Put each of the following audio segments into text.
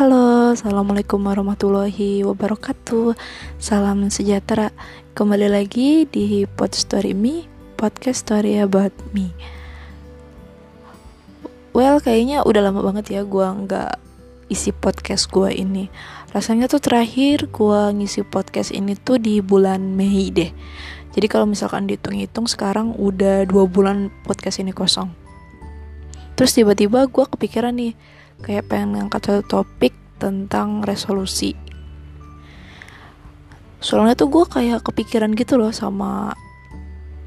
Halo, Assalamualaikum warahmatullahi wabarakatuh. Salam sejahtera. Kembali lagi di Pod Story Me Podcast Story About Me. Well, kayaknya udah lama banget ya gue nggak isi podcast gue ini. Rasanya tuh terakhir gue ngisi podcast ini tuh di bulan Mei deh. Jadi kalau misalkan dihitung-hitung sekarang udah dua bulan podcast ini kosong. Terus tiba-tiba gue kepikiran nih kayak pengen ngangkat satu topik tentang resolusi. Soalnya tuh gue kayak kepikiran gitu loh sama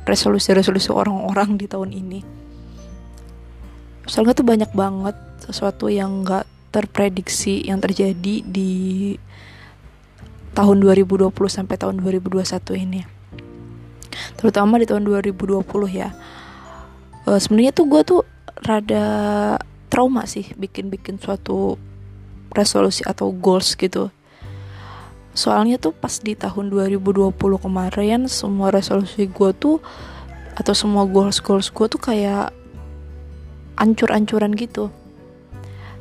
resolusi-resolusi orang-orang di tahun ini. Soalnya tuh banyak banget sesuatu yang gak terprediksi yang terjadi di tahun 2020 sampai tahun 2021 ini. Terutama di tahun 2020 ya. Uh, sebenarnya tuh gue tuh rada trauma sih bikin-bikin suatu resolusi atau goals gitu. Soalnya tuh pas di tahun 2020 kemarin semua resolusi gue tuh atau semua goals goals gue tuh kayak ancur-ancuran gitu.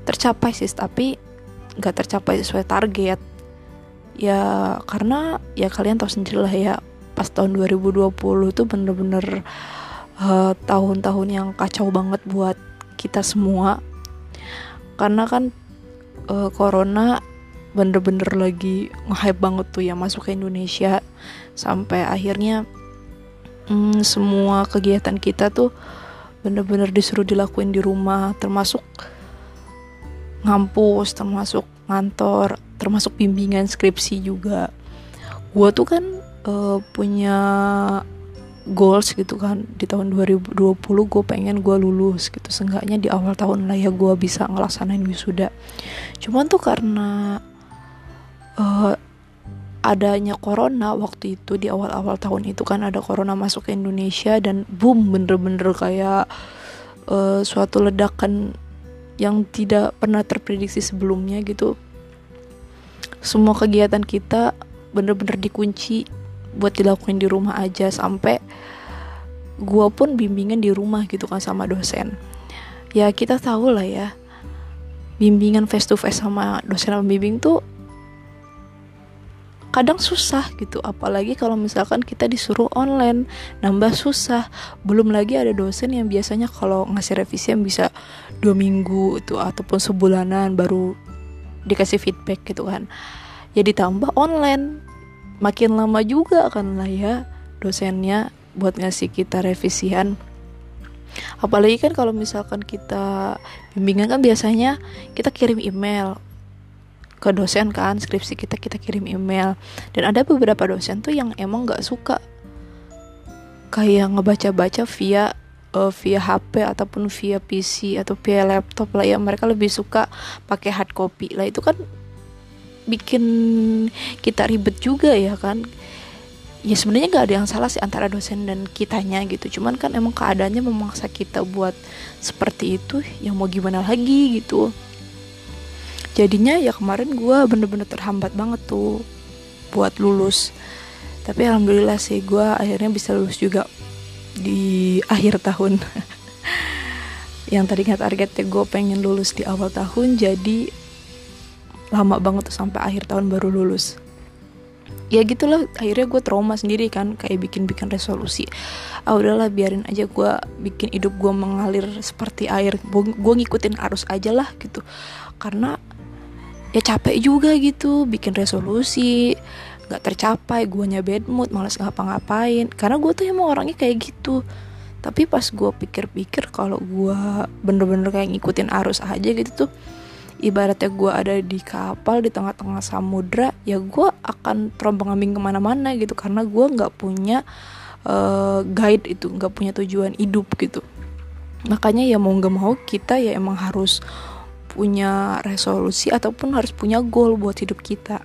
Tercapai sih tapi nggak tercapai sesuai target. Ya karena ya kalian tahu sendiri lah ya pas tahun 2020 tuh bener-bener uh, tahun-tahun yang kacau banget buat kita semua karena kan uh, corona bener-bener lagi nge-hype banget tuh ya masuk ke Indonesia. Sampai akhirnya hmm, semua kegiatan kita tuh bener-bener disuruh dilakuin di rumah termasuk ngampus termasuk ngantor termasuk bimbingan skripsi juga. Gue tuh kan uh, punya goals gitu kan. Di tahun 2020 gue pengen gue lulus gitu. Seenggaknya di awal tahun lah ya gue bisa ngelaksanain wisuda. Cuman tuh karena uh, adanya corona waktu itu di awal-awal tahun itu kan ada corona masuk ke Indonesia dan boom bener-bener kayak uh, suatu ledakan yang tidak pernah terprediksi sebelumnya gitu. Semua kegiatan kita bener-bener dikunci buat dilakuin di rumah aja sampai gue pun bimbingan di rumah gitu kan sama dosen. Ya kita tahu lah ya bimbingan face to face sama dosen pembimbing tuh kadang susah gitu. Apalagi kalau misalkan kita disuruh online nambah susah. Belum lagi ada dosen yang biasanya kalau ngasih revisi yang bisa dua minggu itu ataupun sebulanan baru dikasih feedback gitu kan. Ya ditambah online makin lama juga kan lah ya dosennya buat ngasih kita revisian. Apalagi kan kalau misalkan kita bimbingan kan biasanya kita kirim email ke dosen kan skripsi kita kita kirim email. Dan ada beberapa dosen tuh yang emang nggak suka. Kayak ngebaca-baca via uh, via HP ataupun via PC atau via laptop lah ya. Mereka lebih suka pakai hard copy. Lah itu kan bikin kita ribet juga ya kan. Ya sebenarnya nggak ada yang salah sih antara dosen dan kitanya gitu. Cuman kan emang keadaannya memaksa kita buat seperti itu yang mau gimana lagi gitu. Jadinya ya kemarin gue bener-bener terhambat banget tuh buat lulus. Tapi alhamdulillah sih gue akhirnya bisa lulus juga di akhir tahun. Yang tadinya targetnya gue pengen lulus di awal tahun jadi lama banget tuh sampai akhir tahun baru lulus. Ya gitulah akhirnya gue trauma sendiri kan kayak bikin bikin resolusi. Ah udahlah biarin aja gue bikin hidup gue mengalir seperti air. Gue ngikutin arus aja lah gitu. Karena ya capek juga gitu bikin resolusi nggak tercapai gue bad mood malas ngapa-ngapain. Karena gue tuh emang orangnya kayak gitu. Tapi pas gue pikir-pikir kalau gue bener-bener kayak ngikutin arus aja gitu tuh ibaratnya gue ada di kapal di tengah-tengah samudra ya gue akan terombang ambing ke mana-mana gitu. Karena gue nggak punya uh, guide itu nggak punya tujuan hidup gitu. Makanya ya mau nggak mau kita ya emang harus punya resolusi ataupun harus punya goal buat hidup kita.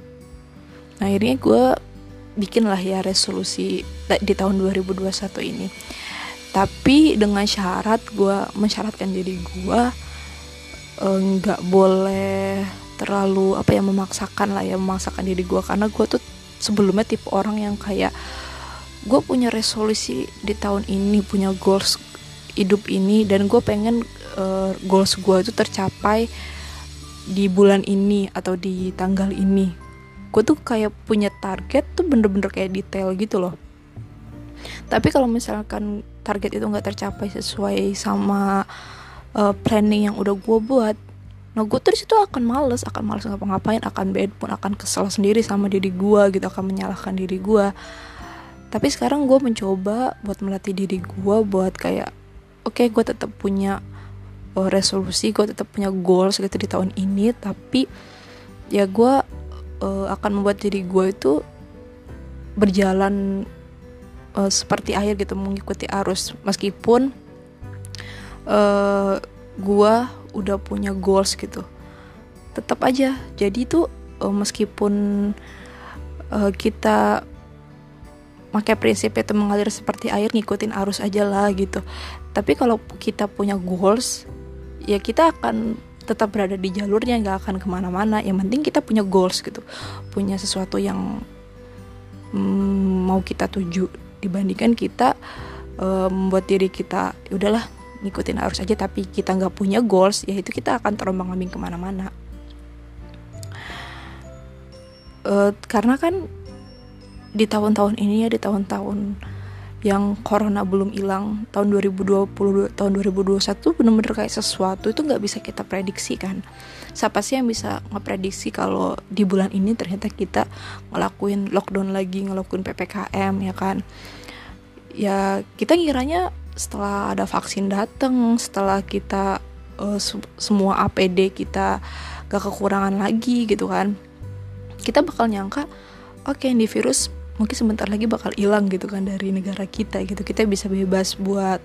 Nah akhirnya gue bikin lah ya resolusi di tahun 2021 ini. Tapi dengan syarat gue mensyaratkan diri gue nggak uh, boleh terlalu apa ya memaksakan lah ya memaksakan diri gue karena gue tuh sebelumnya tipe orang yang kayak gue punya resolusi di tahun ini punya goals hidup ini dan gue pengen uh, goals gue itu tercapai di bulan ini atau di tanggal ini. Gue tuh kayak punya target tuh bener-bener kayak detail gitu loh. Tapi kalau misalkan target itu nggak tercapai sesuai sama uh, planning yang udah gue buat. Nah gue tuh di situ akan males akan males ngapa-ngapain akan bad pun akan kesel sendiri sama diri gue gitu akan menyalahkan diri gue tapi sekarang gue mencoba buat melatih diri gue buat kayak oke okay, gue tetap punya uh, resolusi gue tetap punya goals gitu di tahun ini tapi ya gue uh, akan membuat diri gue itu berjalan uh, seperti air gitu mengikuti arus. Meskipun uh, gue udah punya goals gitu. Tetap aja. Jadi tuh uh, meskipun uh, kita pakai prinsip itu mengalir seperti air ngikutin arus aja lah gitu. Tapi kalau kita punya goals ya kita akan tetap berada di jalurnya nggak akan ke mana-mana. Yang penting kita punya goals gitu. Punya sesuatu yang mm, mau kita tuju. Dibandingkan kita uh, membuat diri kita ya udahlah ngikutin arus aja tapi kita nggak punya goals ya itu kita akan terombang ambing ke mana-mana. Uh, karena kan di tahun-tahun ini ya di tahun-tahun yang corona belum hilang tahun 2020 tahun 2021 bener-bener kayak sesuatu itu nggak bisa kita prediksi kan? Siapa sih yang bisa ngeprediksi kalau di bulan ini ternyata kita ngelakuin lockdown lagi ngelakuin ppkm ya kan? Ya kita ngiranya setelah ada vaksin dateng setelah kita uh, semua APD kita gak kekurangan lagi gitu kan kita bakal nyangka oke okay, ini virus mungkin sebentar lagi bakal hilang gitu kan dari negara kita gitu. Kita bisa bebas buat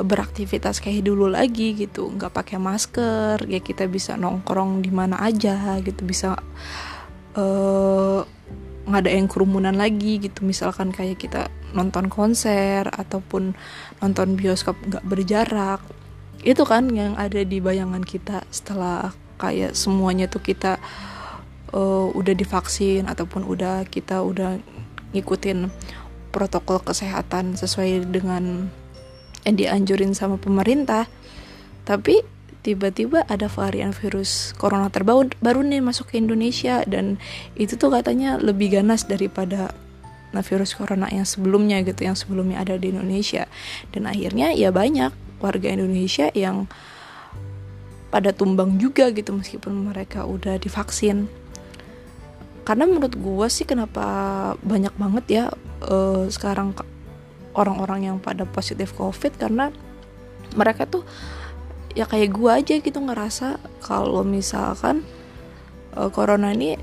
beraktivitas kayak dulu lagi gitu nggak pakai masker ya kita bisa nongkrong di mana aja gitu bisa uh, ngadain kerumunan lagi gitu. Misalkan kayak kita nonton konser ataupun nonton bioskop nggak berjarak. Itu kan yang ada di bayangan kita setelah kayak semuanya tuh kita uh, udah divaksin ataupun udah kita udah ngikutin protokol kesehatan sesuai dengan yang dianjurin sama pemerintah. Tapi tiba-tiba ada varian virus corona terbaru baru nih masuk ke Indonesia. Dan itu tuh katanya lebih ganas daripada nah virus corona yang sebelumnya gitu yang sebelumnya ada di Indonesia. Dan akhirnya ya banyak warga Indonesia yang pada tumbang juga gitu meskipun mereka udah divaksin. Karena menurut gue sih kenapa banyak banget ya uh, sekarang orang-orang yang pada positif covid karena mereka tuh ya kayak gue aja gitu ngerasa kalau misalkan uh, corona ini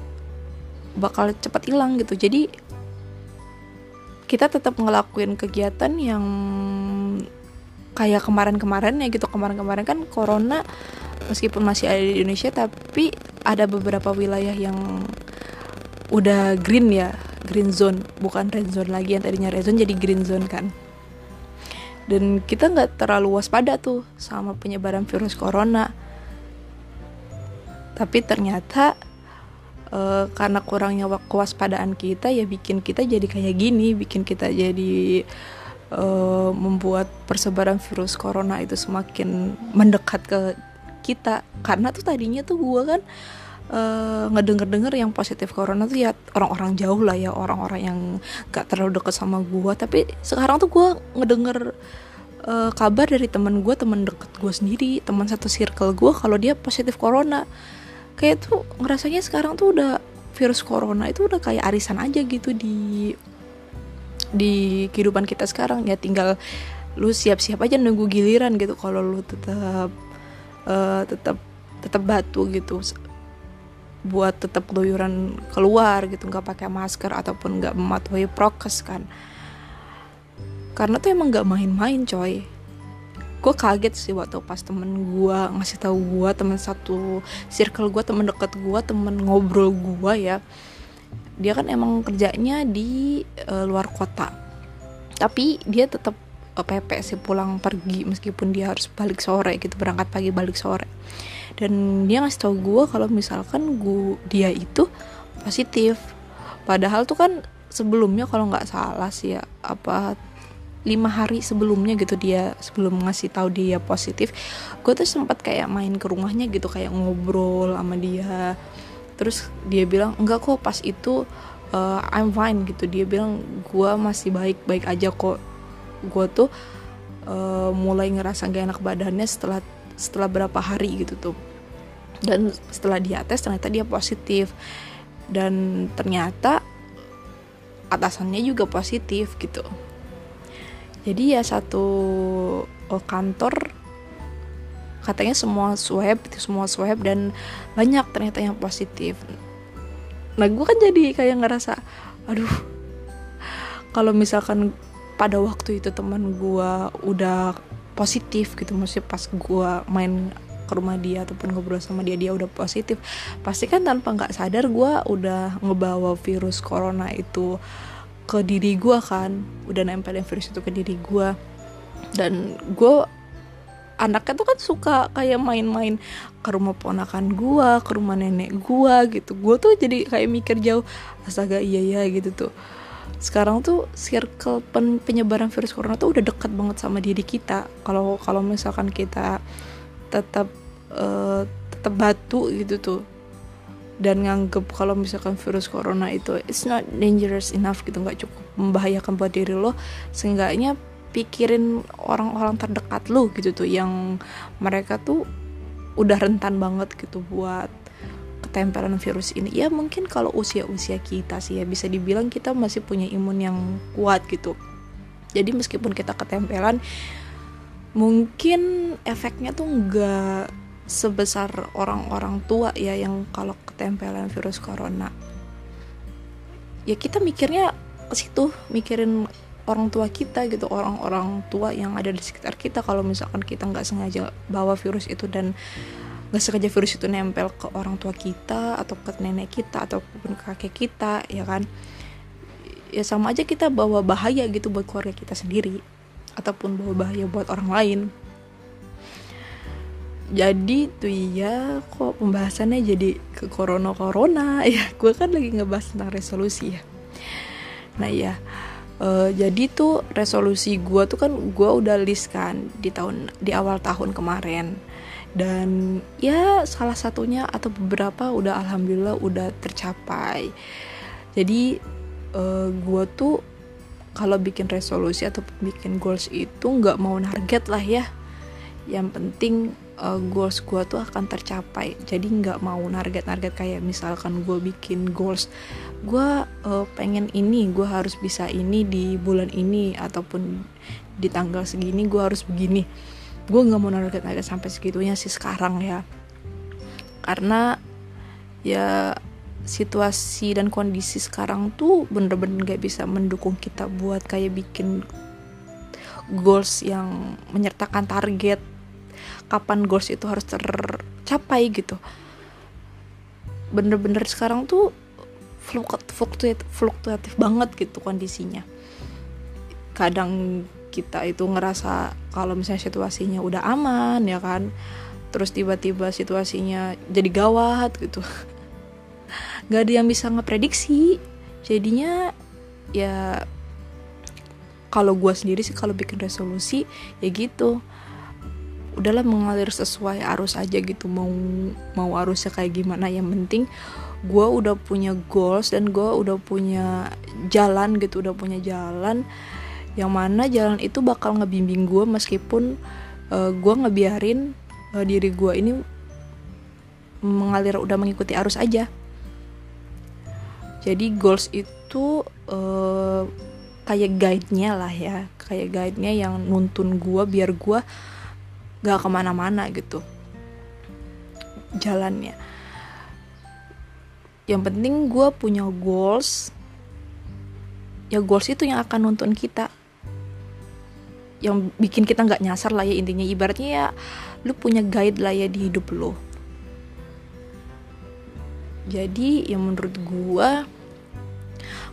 bakal cepat hilang gitu. Jadi kita tetap ngelakuin kegiatan yang kayak kemarin-kemarin ya gitu. Kemarin-kemarin kan corona meskipun masih ada di Indonesia tapi ada beberapa wilayah yang udah green ya green zone. Bukan red zone lagi yang tadinya red zone jadi green zone kan dan kita nggak terlalu waspada tuh sama penyebaran virus corona. Tapi ternyata uh, karena kurangnya kewaspadaan kita ya bikin kita jadi kayak gini bikin kita jadi uh, membuat persebaran virus corona itu semakin mendekat ke kita. Karena tuh tadinya tuh gue kan uh, ngedenger-denger yang positif corona tuh ya orang-orang jauh lah ya orang-orang yang gak terlalu deket sama gue tapi sekarang tuh gue ngedenger uh, kabar dari teman gue teman deket gue sendiri teman satu circle gue kalau dia positif corona. Kayak tuh ngerasanya sekarang tuh udah virus corona itu udah kayak arisan aja gitu di di kehidupan kita sekarang. Ya tinggal lu siap-siap aja nunggu giliran gitu kalau lu tetap uh, tetap tetap batu gitu buat tetap keluyuran keluar gitu nggak pakai masker ataupun nggak mematuhi prokes kan. Karena tuh emang nggak main-main coy. Gue kaget sih waktu pas temen gue ngasih tahu gue temen satu circle gue temen deket gue temen ngobrol gue ya. Dia kan emang kerjanya di uh, luar kota. Tapi dia tetap uh, eh, PP sih pulang pergi meskipun dia harus balik sore gitu berangkat pagi balik sore dan dia ngasih tau gue kalau misalkan gue dia itu positif. Padahal tuh kan sebelumnya kalau nggak salah sih ya apa lima hari sebelumnya gitu dia sebelum ngasih tahu dia positif gue tuh sempat kayak main ke rumahnya gitu kayak ngobrol sama dia. Terus dia bilang enggak kok pas itu uh, I'm fine gitu. Dia bilang gue masih baik baik aja kok. Gue tuh uh, mulai ngerasa gak enak badannya setelah setelah berapa hari gitu tuh. Dan setelah dia tes ternyata dia positif. Dan ternyata atasannya juga positif gitu. Jadi ya satu oh, kantor katanya semua swab itu semua swab dan banyak ternyata yang positif. Nah gue kan jadi kayak ngerasa aduh kalau misalkan pada waktu itu teman gue udah positif gitu. Maksudnya pas gue main ke rumah dia ataupun ngobrol sama dia dia udah positif. Pasti kan tanpa nggak sadar gue udah ngebawa virus corona itu ke diri gue kan. Udah nempelin virus itu ke diri gue dan gue anaknya tuh kan suka kayak main-main ke rumah ponakan gue ke rumah nenek gue gitu. Gue tuh jadi kayak mikir jauh astaga iya ya gitu tuh sekarang tuh circle pen penyebaran virus corona tuh udah dekat banget sama diri kita. Kalau kalau misalkan kita tetap uh, tetap batu gitu tuh dan nganggep kalau misalkan virus corona itu it's not dangerous enough gitu nggak cukup membahayakan buat diri lo seenggaknya pikirin orang-orang terdekat lo gitu tuh yang mereka tuh udah rentan banget gitu buat ketempelan virus ini ya mungkin kalau usia-usia kita sih ya bisa dibilang kita masih punya imun yang kuat gitu. Jadi meskipun kita ketempelan mungkin efeknya tuh nggak sebesar orang-orang tua ya yang kalau ketempelan virus corona. Ya kita mikirnya ke situ mikirin orang tua kita gitu orang-orang tua yang ada di sekitar kita. Kalau misalkan kita nggak sengaja bawa virus itu dan nggak sengaja virus itu nempel ke orang tua kita atau ke nenek kita ataupun ke kakek kita ya kan? Ya sama aja kita bawa bahaya gitu buat keluarga kita sendiri ataupun bawa bahaya buat orang lain. Jadi tuh ya kok pembahasannya jadi ke corona corona ya gue kan lagi ngebahas tentang resolusi ya. Nah ya uh, jadi tuh resolusi gue tuh kan gue udah list kan di tahun di awal tahun kemarin dan ya salah satunya atau beberapa udah alhamdulillah udah tercapai. Jadi uh, eh, gue tuh kalau bikin resolusi atau bikin goals itu nggak mau target lah ya. Yang penting uh, goals gue tuh akan tercapai. Jadi nggak mau target-target kayak misalkan gue bikin goals gue uh, pengen ini gue harus bisa ini di bulan ini ataupun di tanggal segini gue harus begini gue nggak mau target-target sampai segitunya sih sekarang ya karena ya situasi dan kondisi sekarang tuh bener-bener gak bisa mendukung kita buat kayak bikin goals yang menyertakan target kapan goals itu harus tercapai gitu bener-bener sekarang tuh fluktuatif, fluktuatif banget gitu kondisinya kadang kita itu ngerasa kalau misalnya situasinya udah aman ya kan? Terus tiba-tiba situasinya jadi gawat gitu. Nggak ada yang bisa ngeprediksi. Jadinya ya kalau gue sendiri sih kalau bikin resolusi ya gitu. Udahlah mengalir sesuai arus aja gitu. Mau mau arusnya kayak gimana yang penting gue udah punya goals dan gue udah punya jalan gitu udah punya jalan yang mana jalan itu bakal ngebimbing gue meskipun uh, eh, gue ngebiarin uh, diri gue ini mengalir udah mengikuti arus aja. Jadi goals itu uh, kayak guide-nya lah ya. Kayak guide-nya yang nuntun gue biar gue gak ke mana-mana gitu jalannya. Yang penting gue punya goals. Ya goals itu yang akan nonton kita yang bikin kita nggak nyasar lah ya intinya. Ibaratnya ya lu punya guide lah ya di hidup lo jadi yang menurut gue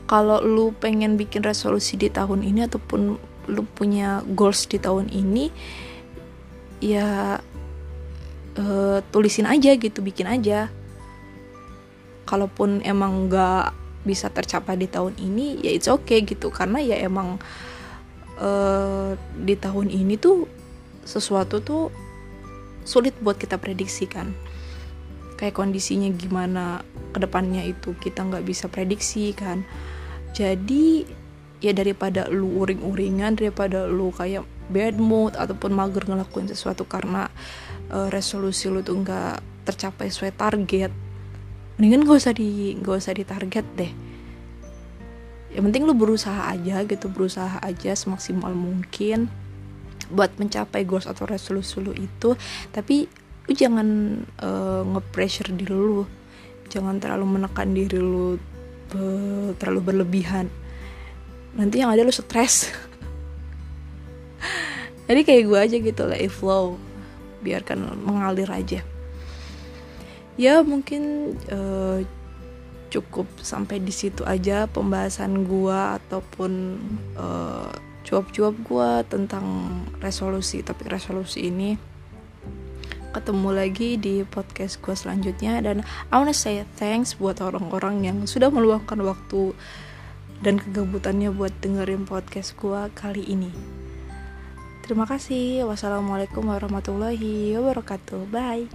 kalau lu pengen bikin resolusi di tahun ini ataupun lu punya goals di tahun ini ya uh, tulisin aja gitu bikin aja. Kalaupun emang nggak bisa tercapai di tahun ini ya it's okay gitu. Karena ya emang uh, di tahun ini tuh sesuatu tuh sulit buat kita prediksikan kayak kondisinya gimana ke depannya itu kita nggak bisa prediksi kan? Jadi ya daripada lu uring-uringan daripada lu kayak bad mood ataupun mager ngelakuin sesuatu karena uh, resolusi lu tuh nggak tercapai sesuai target mendingan gak usah di gak usah ditarget deh yang penting lu berusaha aja gitu berusaha aja semaksimal mungkin buat mencapai goals atau resolusi lu itu. Tapi lu jangan uh, nge-pressure diri lu. Jangan terlalu menekan diri lu be terlalu berlebihan. Nanti yang ada lu stres. Jadi kayak gue aja gitu lah flow biarkan mengalir aja. Ya mungkin uh, cukup sampai di situ aja pembahasan gue ataupun uh, cuap-cuap gue tentang resolusi topik resolusi ini ketemu lagi di podcast gue selanjutnya dan I wanna say thanks buat orang-orang yang sudah meluangkan waktu dan kegabutannya buat dengerin podcast gue kali ini. Terima kasih. Wassalamualaikum warahmatullahi wabarakatuh. Bye.